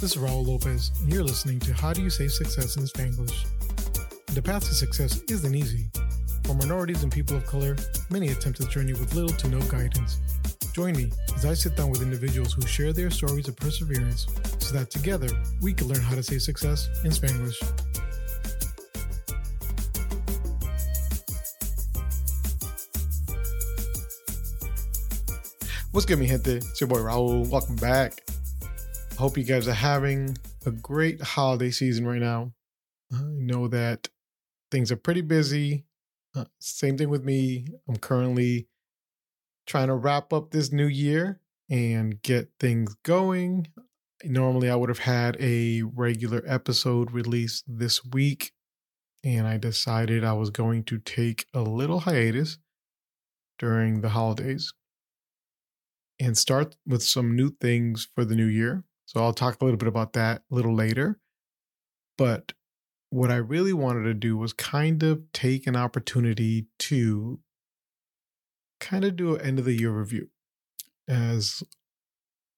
This is Raul Lopez, and you're listening to How Do You Say Success in Spanglish? The path to success isn't easy. For minorities and people of color, many attempt the journey with little to no guidance. Join me as I sit down with individuals who share their stories of perseverance so that together we can learn how to say success in Spanglish. What's good, mi gente? It's your boy Raul. Welcome back. Hope you guys are having a great holiday season right now. I know that things are pretty busy. Uh, same thing with me. I'm currently trying to wrap up this new year and get things going. Normally, I would have had a regular episode released this week, and I decided I was going to take a little hiatus during the holidays and start with some new things for the new year. So I'll talk a little bit about that a little later. But what I really wanted to do was kind of take an opportunity to kind of do an end of the year review. As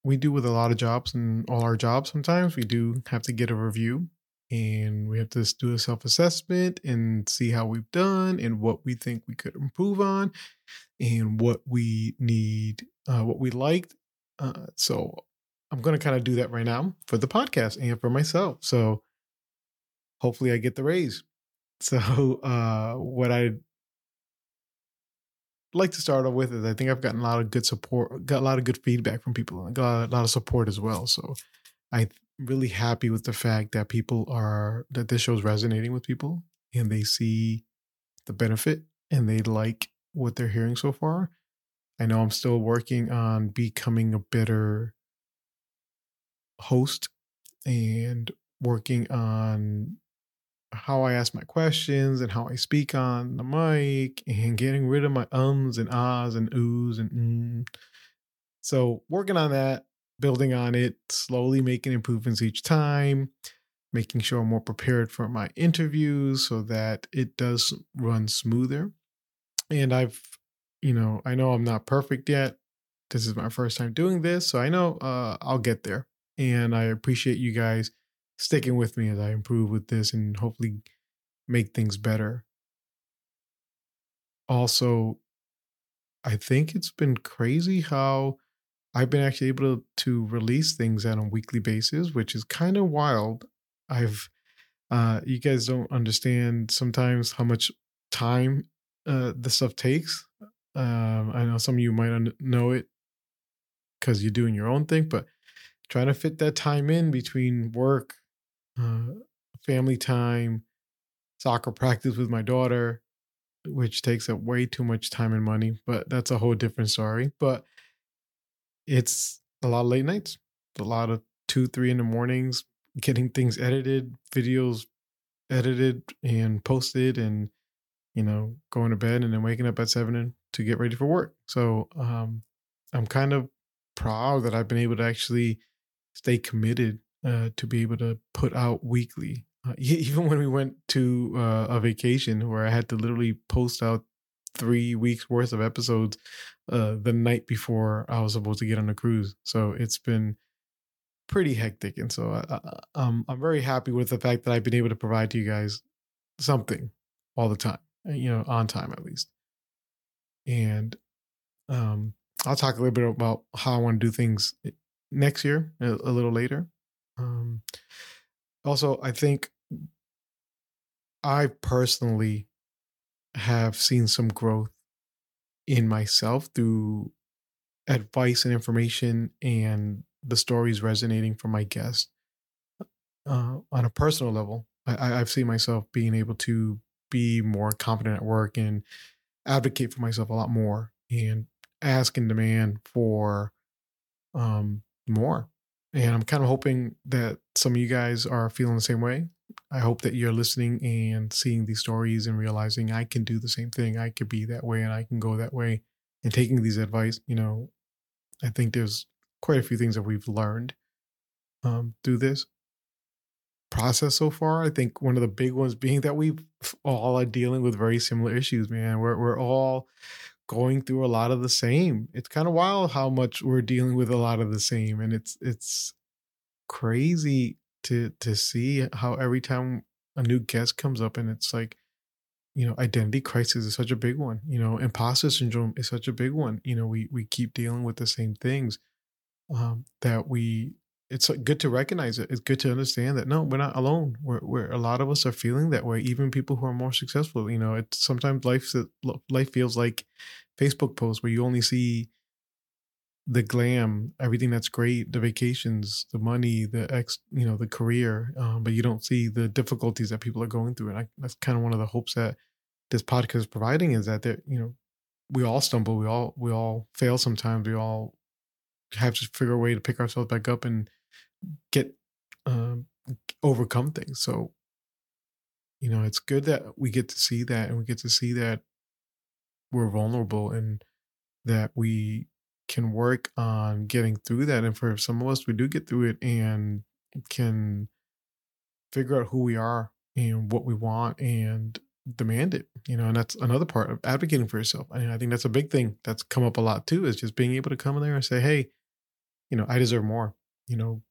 we do with a lot of jobs and all our jobs, sometimes we do have to get a review and we have to do a self assessment and see how we've done and what we think we could improve on and what we need, uh, what we liked. Uh, so I'm going to kind of do that right now for the podcast and for myself. So hopefully I get the raise. So uh, what I like to start off with is I think I've gotten a lot of good support, got a lot of good feedback from people, and got a lot of support as well. So I'm really happy with the fact that people are that this show is resonating with people and they see the benefit and they like what they're hearing so far. I know I'm still working on becoming a better host and working on how I ask my questions and how I speak on the mic and getting rid of my ums and ahs and oohs and mm. So working on that, building on it, slowly making improvements each time, making sure I'm more prepared for my interviews so that it does run smoother. And I've, you know, I know I'm not perfect yet. This is my first time doing this, so I know uh, I'll get there. And I appreciate you guys sticking with me as I improve with this and hopefully make things better. Also, I think it's been crazy how I've been actually able to, to release things on a weekly basis, which is kind of wild. I've, uh, you guys don't understand sometimes how much time uh, this stuff takes. Um, I know some of you might un- know it because you're doing your own thing, but trying to fit that time in between work, uh, family time, soccer practice with my daughter, which takes up way too much time and money, but that's a whole different story. But it's a lot of late nights, a lot of two, three in the mornings, getting things edited, videos edited and posted, and you know, going to bed and then waking up at seven to get ready for work. So um, I'm kind of proud that I've been able to actually stay committed uh, to be able to put out weekly. Uh, even when we went to uh, a vacation where I had to literally post out three weeks worth of episodes uh, the night before I was supposed to get on a cruise. So it's been pretty hectic, and so I, I, um, I'm very happy with the fact that I've been able to provide to you guys something all the time, uh, you know, on time at least. And um, I'll talk a little bit about how I want to do things next year, a, a little later. Um, also, I think I personally have seen some growth in myself through advice and information and the stories resonating from my guests. Uh, on a personal level, I, I've seen myself being able to be more confident at work and advocate for myself a lot more and ask and demand for um, more. And I'm kind of hoping that some of you guys are feeling the same way. I hope that you're listening and seeing these stories and realizing I can do the same thing. I could be that way and I can go that way. And taking these advice, you know, I think there's quite a few things that we've learned um, through this process so far. I think one of the big ones being that we all are dealing with very similar issues, man. We're we're all going through a lot of the same. It's kind of wild how much we're dealing with a lot of the same, and it's it's crazy to to see how every time a new guest comes up and it's like you know identity crisis is such a big one you know imposter syndrome is such a big one you know we we keep dealing with the same things um that we it's good to recognize it it's good to understand that no we're not alone we're, we're a lot of us are feeling that way even people who are more successful you know it's sometimes life life feels like facebook posts where you only see the glam, everything that's great, the vacations, the money, the ex, you know, the career, um, but you don't see the difficulties that people are going through. And I, that's kind of one of the hopes that this podcast is providing is that there, you know, we all stumble, we all we all fail sometimes, we all have to figure a way to pick ourselves back up and get um, overcome things. So, you know, it's good that we get to see that, and we get to see that we're vulnerable and that we can work on getting through that. And for some of us, we do get through it and can figure out who we are and what we want and demand it. You know, and that's another part of advocating for yourself. I, mean, I think that's a big thing that's come up a lot too, is just being able to come in there and say, hey, you know, I deserve more. You know,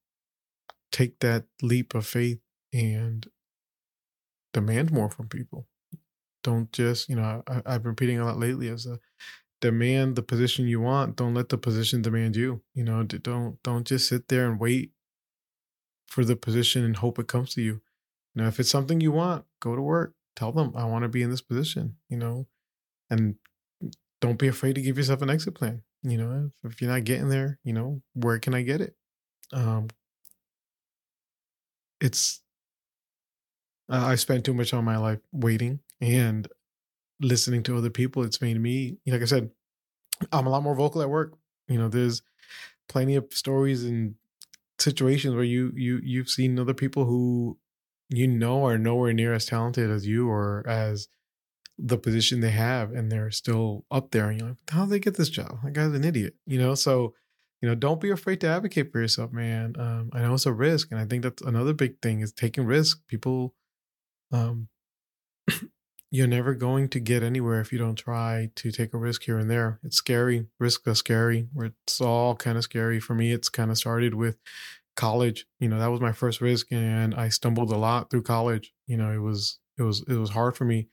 take that leap of faith and demand more from people. Don't just, you know, I, I've been repeating a lot lately as a demand the position you want don't let the position demand you you know don't don't just sit there and wait for the position and hope it comes to you. You know if it's something you want go to work. Tell them i want to be in this position you know and don't be afraid to give yourself an exit plan. You know if, if you're not getting there you know where can i get it? Um it's uh, i spent too much on my life waiting and listening to other people, it's made me, like I said, I'm a lot more vocal at work. You know, there's plenty of stories and situations where you you you've seen other people who you know are nowhere near as talented as you or as the position they have and they're still up there and you're like how did they get this job? That guy's an idiot you know? So you know don't be afraid to advocate for yourself man um, i know it's a risk and i think that's another big thing is taking risk people um you're never going to get anywhere if you don't try to take a risk here and there. It's scary. Risk is scary. It's all kind of scary. For me, it's kind of started with college. You know, that was my first risk and I stumbled a lot through college. You know, it was it was it was hard for me.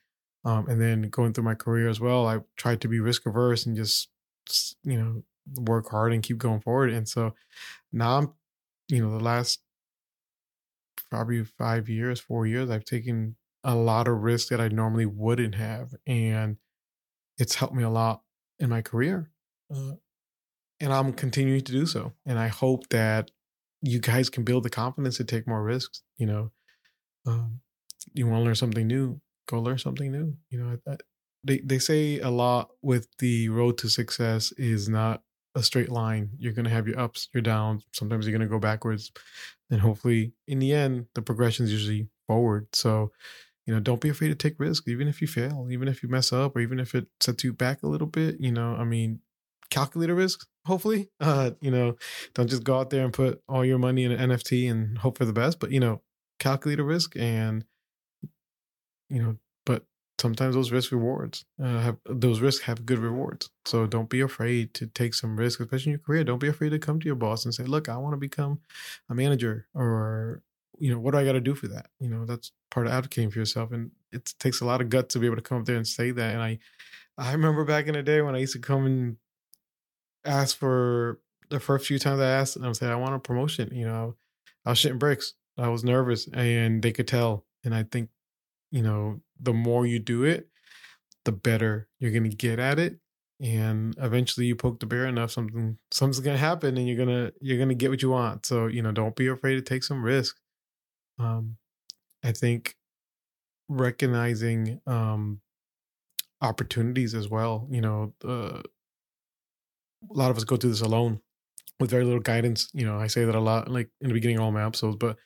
Um, and then going through my career as well, I tried to be risk averse and just you know, work hard and keep going forward. And so now I'm, you know, the last probably five years, four years, I've taken a lot of risks that I normally wouldn't have. And it's helped me a lot in my career. Uh, and I'm continuing to do so. And I hope that you guys can build the confidence to take more risks. You know, um, you want to learn something new, go learn something new. You know, I, I, they, they say a lot with the road to success is not a straight line. You're going to have your ups, your downs. Sometimes you're going to go backwards. And hopefully, in the end, the progression is usually forward. So, you know, don't be afraid to take risks, even if you fail, even if you mess up, or even if it sets you back a little bit. You know, I mean, calculate a risk. Hopefully, uh, you know, don't just go out there and put all your money in an NFT and hope for the best. But you know, calculate a risk, and you know, sometimes those risk rewards uh, have those risks have good rewards. So don't be afraid to take some risk, especially in your career. Don't be afraid to come to your boss and say, "Look, I want to become a manager," or you know, what do I got to do for that? You know, that's part of advocating for yourself. And it takes a lot of guts to be able to come up there and say that. And I, I remember back in the day when I used to come and ask for the first few times I asked, and I was saying, I want a promotion. You know, I was shitting bricks. I was nervous and they could tell. And I think, you know, the more you do it, the better you're going to get at it. And eventually you poke the bear enough, something, something's going to happen and you're going to, you're going to get what you want. So, you know, don't be afraid to take some risks. Um, I think recognizing um, opportunities as well. You know, uh, a lot of us go through this alone with very little guidance. You know, I say that a lot, like in the beginning of all my episodes, but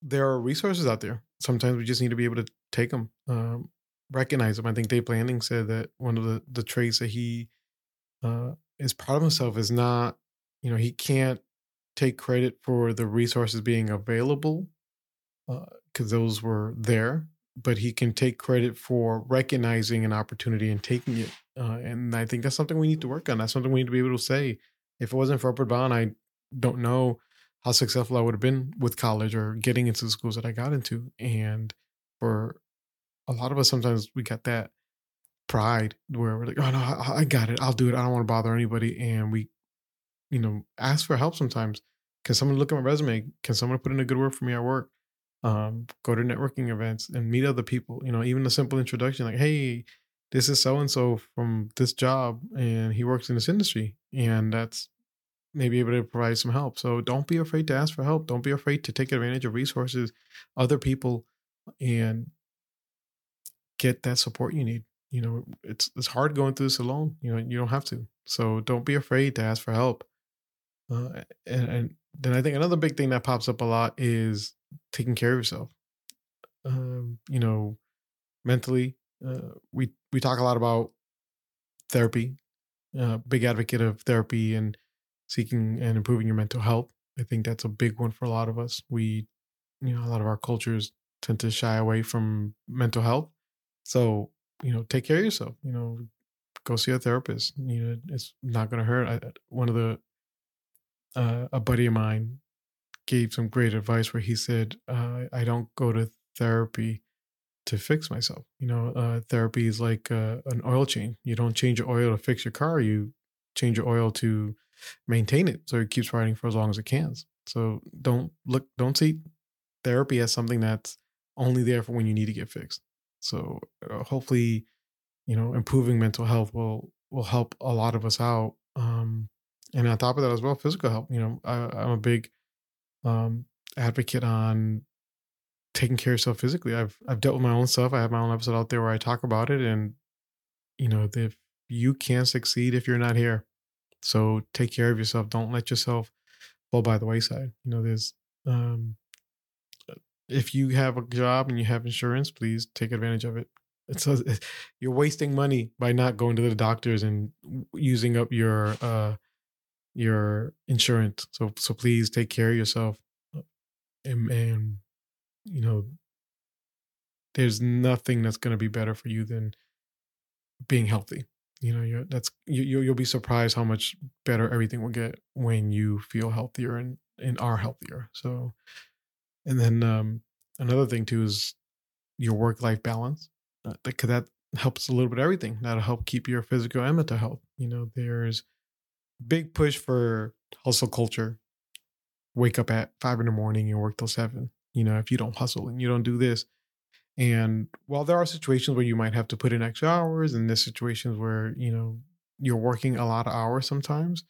there are resources out there. Sometimes we just need to be able to take them, um, recognize them. I think Dave Blanding said that one of the the traits that he uh, is proud of himself is not, you know, he can't take credit for the resources being available because uh, those were there, but he can take credit for recognizing an opportunity and taking it. Uh, and I think that's something we need to work on. That's something we need to be able to say. If it wasn't for Upward Bound, I don't know how successful I would have been with college or getting into the schools that I got into. And for a lot of us, sometimes we got that pride where we're like, oh no, I, got it. I'll do it. I don't want to bother anybody. And we, you know, ask for help sometimes. Can someone look at my resume? Can someone put in a good word for me at work? Um, go to networking events and meet other people. You know, even a simple introduction like, hey, this is so and so from this job and he works in this industry. And that's maybe able to provide some help. So don't be afraid to ask for help. Don't be afraid to take advantage of resources, other people, and get that support you need. You know, it's it's hard going through this alone. You know, you don't have to. So don't be afraid to ask for help. Uh, and, and then I think another big thing that pops up a lot is taking care of yourself. Um, you know, mentally, uh, we we talk a lot about therapy. Uh, big advocate of therapy and seeking and improving your mental health. I think that's a big one for a lot of us. We, you know, a lot of our cultures tend to shy away from mental health. So, you know, take care of yourself. You know, go see a therapist. You know, it's not going to hurt. I, one of the, uh, a buddy of mine gave some great advice where he said, uh, I don't go to therapy to fix myself. You know, uh, therapy is like uh, an oil change. You don't change your oil to fix your car. You change your oil to maintain it so it keeps writing for as long as it can. So don't look, don't see therapy as something that's only there for when you need to get fixed. So uh, hopefully, you know, improving mental health will will help a lot of us out. Um, and on top of that as well, physical health. You know, I, I'm a big um, advocate on taking care of yourself physically. I've I've dealt with my own stuff. I have my own episode out there where I talk about it, and you know, if you can't succeed if you're not here, so take care of yourself. Don't let yourself fall by the wayside. You know, there's um if you have a job and you have insurance, please take advantage of it. It's a, you're wasting money by not going to the doctors and using up your uh your insurance. So so please take care of yourself. Uh, and, and you know there's nothing that's going to be better for you than being healthy you know you're that's you you'll be surprised how much better everything will get when you feel healthier and and are healthier. So and then um another thing too is your work life balance uh, because that helps a little bit everything. That'll help keep your physical and mental health. You know there's big push for hustle culture. Wake up at five in the morning and work till seven. You know if you don't hustle and you don't do this and while there are situations where you might have to put in extra hours, and there's situations where, you know, you're working a lot of hours sometimes,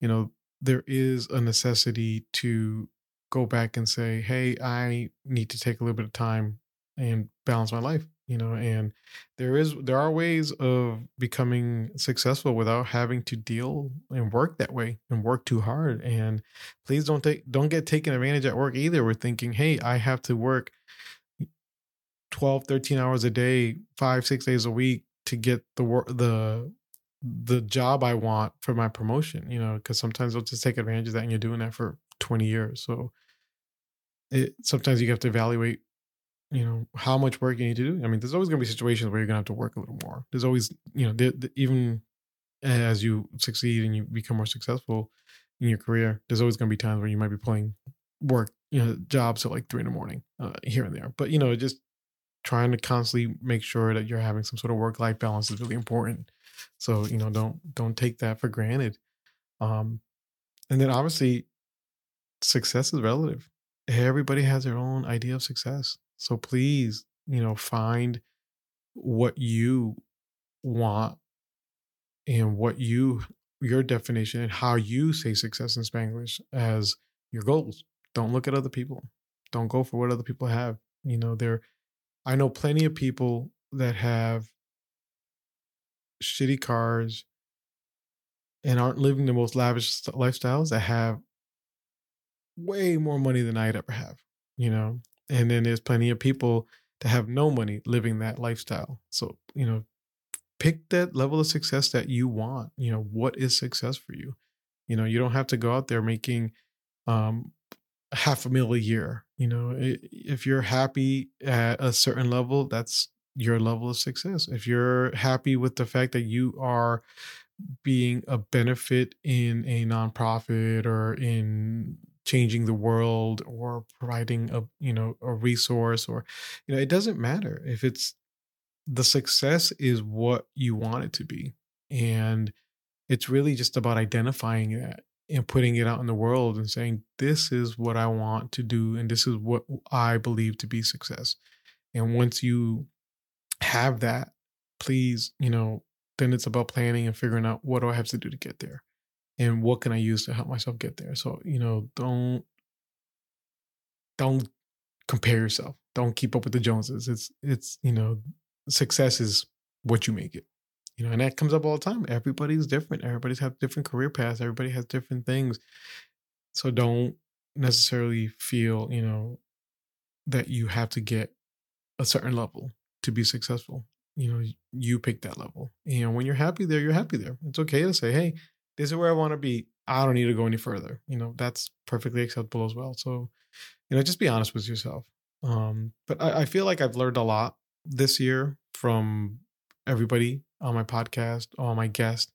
you know, there is a necessity to go back and say, hey, I need to take a little bit of time and balance my life, you know, and there is there are ways of becoming successful without having to deal and work that way and work too hard. And please don't take don't get taken advantage at work either. We're thinking, hey, I have to work 12 13 hours a day five six days a week to get the work the the job i want for my promotion you know because sometimes they'll just take advantage of that and you're doing that for 20 years. So it sometimes you have to evaluate you know how much work you need to do. I mean there's always going to be situations where you're going to have to work a little more. There's always you know even as you succeed and you become more successful in your career there's always going to be times where you might be playing work you know jobs at like three in the morning uh, here and there. But you know just trying to constantly make sure that you're having some sort of work life balance is really important. So, you know, don't don't take that for granted. Um and then obviously success is relative. Everybody has their own idea of success. So please, you know, find what you want and what you your definition and how you say success in Spanglish as your goals. Don't look at other people. Don't go for what other people have. You know, they're I know plenty of people that have shitty cars and aren't living the most lavish lifestyles that have way more money than I'd ever have, you know? And then there's plenty of people that have no money living that lifestyle. So, you know, pick that level of success that you want. You know, what is success for you? You know, you don't have to go out there making um half a mil a year. You know, if you're happy at a certain level, that's your level of success. If you're happy with the fact that you are being a benefit in a nonprofit or in changing the world or providing a you know a resource or you know it doesn't matter if it's the success is what you want it to be and it's really just about identifying that and putting it out in the world and saying this is what i want to do and this is what i believe to be success and once you have that please you know then it's about planning and figuring out what do i have to do to get there and what can I use to help myself get there. So, you know, don't don't compare yourself. Don't keep up with the Joneses. It's it's, you know, success is what you make it. You know, and that comes up all the time. Everybody's different. Everybody's have different career paths. Everybody has different things. So don't necessarily feel, you know, that you have to get a certain level to be successful. You know, you pick that level. And when you're happy there, you're happy there. It's okay to say, hey, this is where I want to be. I don't need to go any further. You know, that's perfectly acceptable as well. So, you know, just be honest with yourself. Um, but I, I feel like I've learned a lot this year from everybody on my podcast, all my guests.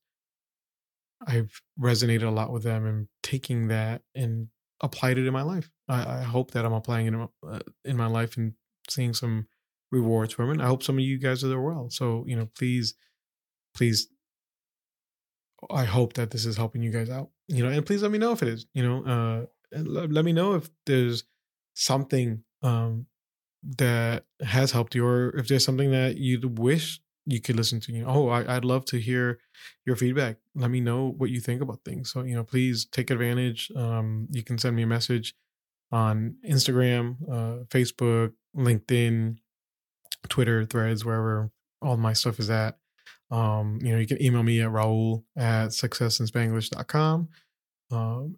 I've resonated a lot with them and taking that and applied it in my life. I, I hope that I'm applying it in my, uh, in my life and seeing some rewards from it. I hope some of you guys are there well. So, you know, please, please I hope that this is helping you guys out. You know, and please let me know if it is. You know, uh, let, let me know if there's something um that has helped you, or if there's something that you'd wish you could listen to. You know, oh, I, I'd love to hear your feedback. Let me know what you think about things. So you know, please take advantage. Um, you can send me a message on Instagram, uh, Facebook, LinkedIn, Twitter, Threads, wherever all my stuff is at. Um, you know, you can email me at Raul at successinspanglish.com. Um,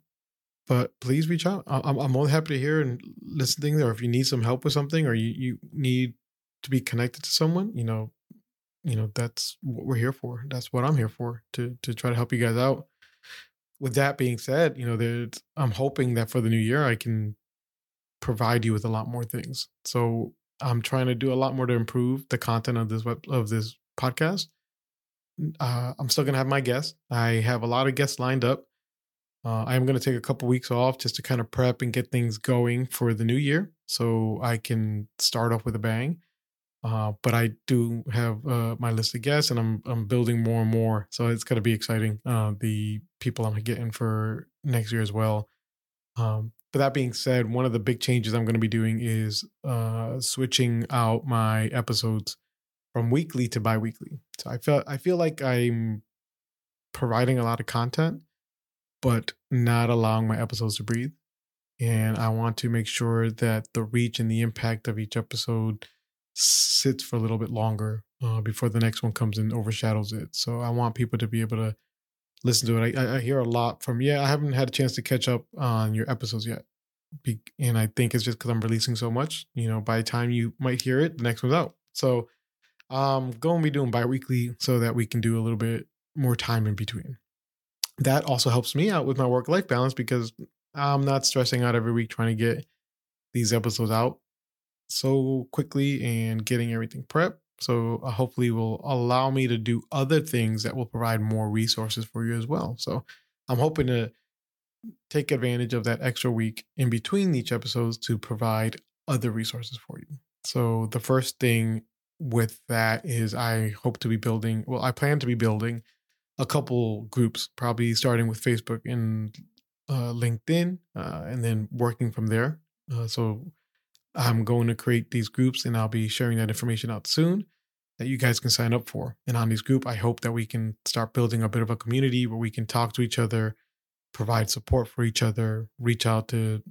but please reach out. I'm, I'm more happy to hear and listen to things. Or if you need some help with something, or you, you need to be connected to someone, you know, you know that's what we're here for. That's what I'm here for to to try to help you guys out. With that being said, you know, there's, I'm hoping that for the new year I can provide you with a lot more things. So I'm trying to do a lot more to improve the content of this web of this podcast uh, I'm still gonna have my guests. I have a lot of guests lined up. Uh, I am gonna take a couple weeks off just to kind of prep and get things going for the new year, so I can start off with a bang. Uh, but I do have uh, my list of guests, and I'm I'm building more and more, so it's gonna be exciting. Uh, the people I'm getting for next year as well. Um, but that being said, one of the big changes I'm going to be doing is uh, switching out my episodes from weekly to biweekly. So I feel I feel like I'm providing a lot of content, but not allowing my episodes to breathe. And I want to make sure that the reach and the impact of each episode sits for a little bit longer uh, before the next one comes and overshadows it. So I want people to be able to listen to it. I, I hear a lot from, yeah, I haven't had a chance to catch up on your episodes yet. Be- and I think it's just because I'm releasing so much. You know, by the time you might hear it, the next one's out. So um, going to be doing biweekly so that we can do a little bit more time in between. That also helps me out with my work life balance because I'm not stressing out every week trying to get these episodes out so quickly and getting everything prepped. So uh, hopefully will allow me to do other things that will provide more resources for you as well. So I'm hoping to take advantage of that extra week in between each episodes to provide other resources for you. So the first thing with that is I hope to be building, well, I plan to be building a couple groups, probably starting with Facebook and uh, LinkedIn, uh, and then working from there. Uh, so I'm going to create these groups and I'll be sharing that information out soon that you guys can sign up for. And on these group, I hope that we can start building a bit of a community where we can talk to each other, provide support for each other, reach out to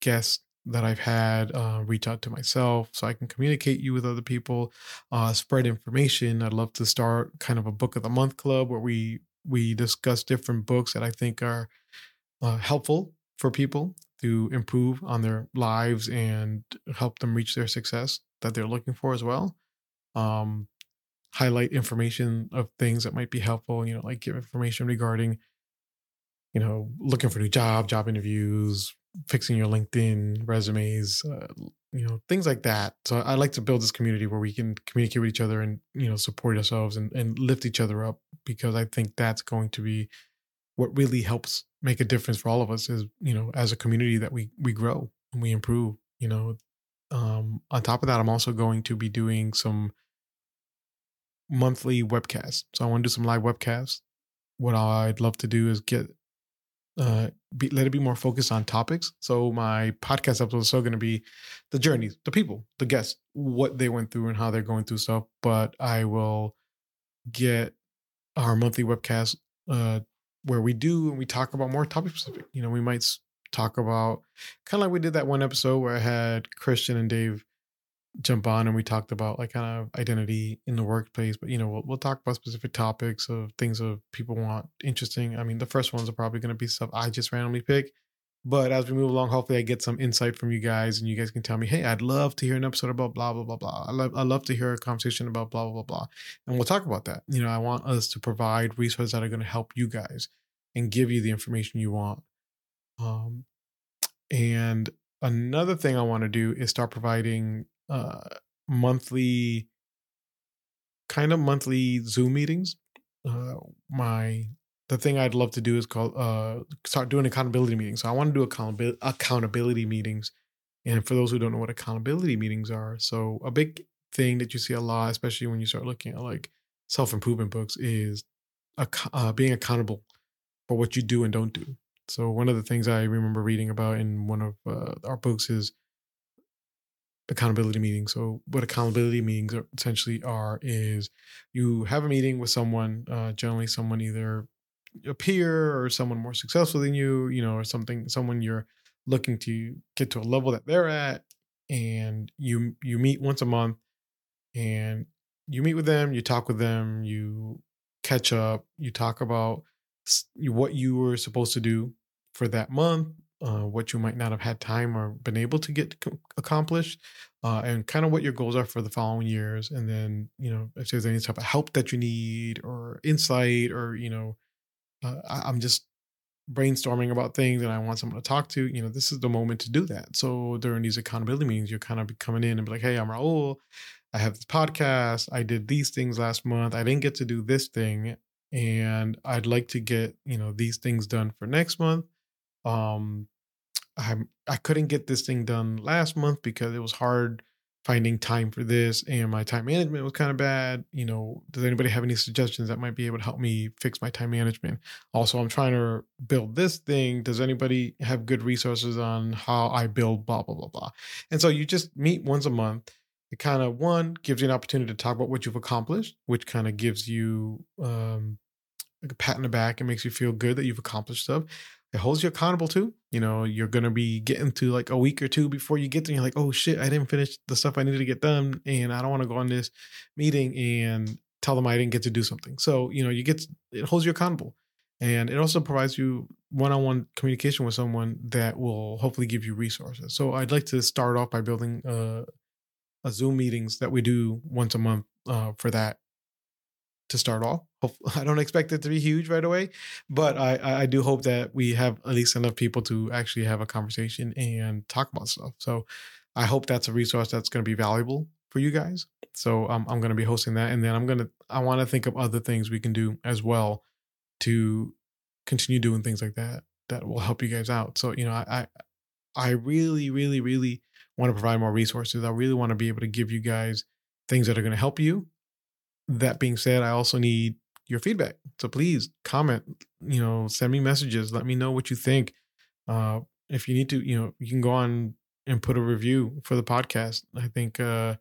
guests that I've had, uh, reach out to myself so I can communicate you with other people, uh, spread information. I'd love to start kind of a book of the month club where we we discuss different books that I think are uh, helpful for people to improve on their lives and help them reach their success that they're looking for as well. Um, highlight information of things that might be helpful. You know, like give information regarding you know looking for a new job, job interviews, fixing your LinkedIn resumes, uh, you know, things like that. So I like to build this community where we can communicate with each other and, you know, support ourselves and, and lift each other up because I think that's going to be what really helps make a difference for all of us is you know as a community that we we grow and we improve you know. Um on top of that i'm also going to be doing some monthly webcasts. So i want to do some live webcasts. What i'd love to do is get uh be, let it be more focused on topics. So my podcast episode is still going to be the journeys the people the guests what they went through and how they're going through stuff. But i will get our monthly webcast uh where we do and we talk about more topic specific. You know, we might talk about kind of like we did that one episode where I had Christian and Dave jump on and we talked about like kind of identity in the workplace. But you know, we'll, we'll talk about specific topics of things of people want interesting. I mean, the first ones are probably going to be stuff I just randomly pick. But as we move along, hopefully I get some insight from you guys and you guys can tell me, hey, I'd love to hear an episode about blah, blah, blah, blah. I love, I love to hear a conversation about blah, blah, blah. And we'll talk about that. You know, I want us to provide resources that are going to help you guys and give you the information you want. Um, and another thing I want to do is start providing uh, monthly, kind of monthly Zoom meetings. Uh, my the thing I'd love to do is called uh, start doing accountability meetings. So I want to do accountability accountability meetings. And for those who don't know what accountability meetings are, so a big thing that you see a lot, especially when you start looking at like self improvement books, is uh, being accountable for what you do and don't do. So one of the things I remember reading about in one of uh, our books is accountability meetings. So what accountability meetings are essentially are is you have a meeting with someone, uh, generally someone either a peer or someone more successful than you, you know, or something, someone you're looking to get to a level that they're at, and you you meet once a month, and you meet with them, you talk with them, you catch up, you talk about what you were supposed to do for that month, uh, what you might not have had time or been able to get accomplished, uh, and kind of what your goals are for the following years. And then, you know, if there's any type of help that you need or insight or, you know, uh, I, I'm just brainstorming about things and I want someone to talk to, you know, this is the moment to do that. So during these accountability meetings, you're kind of coming in and be like, hey, I'm Raul. I have this podcast. I did these things last month. I didn't get to do this thing. And I'd like to get, you know, these things done for next month. Um I I couldn't get this thing done last month because it was hard finding time for this and my time management was kind of bad you know does anybody have any suggestions that might be able to help me fix my time management? Also i'm trying to build this thing does anybody have good resources on how i build blah blah blah blah? And so you just meet once a month it kind of one gives you an opportunity to talk about what you've accomplished which kind of gives you um like a pat in the back and makes you feel good that you've accomplished stuff it holds you accountable too. You know, you're gonna be getting to like a week or two before you get there. You're like, oh shit, I didn't finish the stuff I needed to get done, and I don't want to go on this meeting and tell them I didn't get to do something. So you know, you get it holds you accountable, and it also provides you one-on-one communication with someone that will hopefully give you resources. So I'd like to start off by building uh, a Zoom meetings that we do once a month uh, for that to start off. I don't expect it to be huge right away, but I, I do hope that we have at least enough people to actually have a conversation and talk about stuff. So I hope that's a resource that's going to be valuable for you guys. So um, I'm going to be hosting that, and then I'm going to I want to think of other things we can do as well to continue doing things like that that will help you guys out. So you know I I, I really really really want to provide more resources. I really want to be able to give you guys things that are going to help you that being said, I also need your feedback. So please comment, you know, send me messages. Let me know what you think. Uh, if you need to, you know, you can go on and put a review for the podcast. I think uh,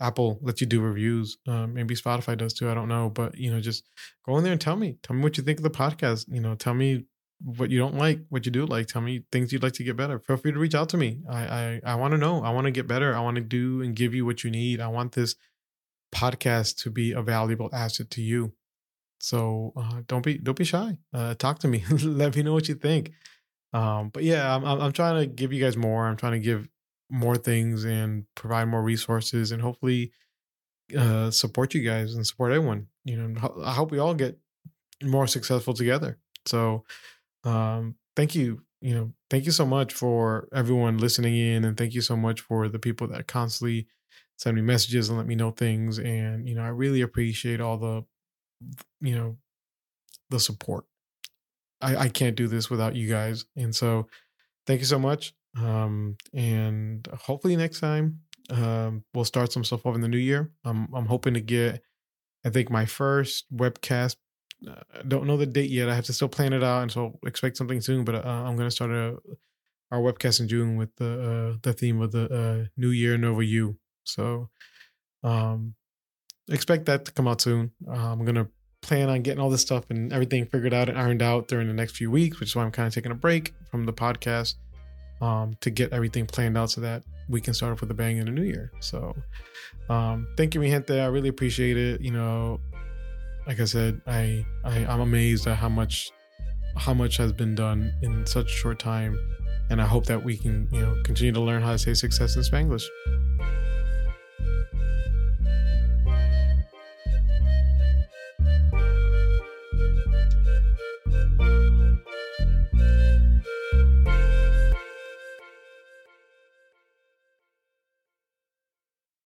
Apple lets you do reviews. Uh, maybe Spotify does too. I don't know, but you know, just go in there and tell me. Tell me what you think of the podcast. You know, tell me what you don't like, what you do like. Tell me things you'd like to get better. Feel free to reach out to me. I I, I want to know. I want to get better. I want to do and give you what you need. I want this podcast to be a valuable asset to you. So uh, don't be don't be shy. Uh, talk to me. Let me know what you think. Um, but yeah, I'm I'm trying to give you guys more. I'm trying to give more things and provide more resources and hopefully uh, support you guys and support everyone. You know, I hope we all get more successful together. So um, thank you. You know, thank you so much for everyone listening in, and thank you so much for the people that constantly send me messages and let me know things. And, you know, I really appreciate all the, you know, the support. I, I can't do this without you guys. And so thank you so much. Um, and hopefully next time um, we'll start some stuff off in the new year. I'm I'm hoping to get I think my first webcast. I uh, don't know the date yet. I have to still plan it out, and so expect something soon. But uh, I'm going to start a our webcast in June with the uh, the theme of the uh, New Year Nova You. So um, expect that to come out soon. Uh, I'm gonna plan on getting all this stuff and everything figured out and ironed out during the next few weeks, which is why I'm kind of taking a break from the podcast um, to get everything planned out so that we can start off with a bang in the new year. So um, thank you, mi gente. I really appreciate it. You know, like I said, I, I I'm amazed at how much how much has been done in such a short time, and I hope that we can you know continue to learn how to say success in Spanglish.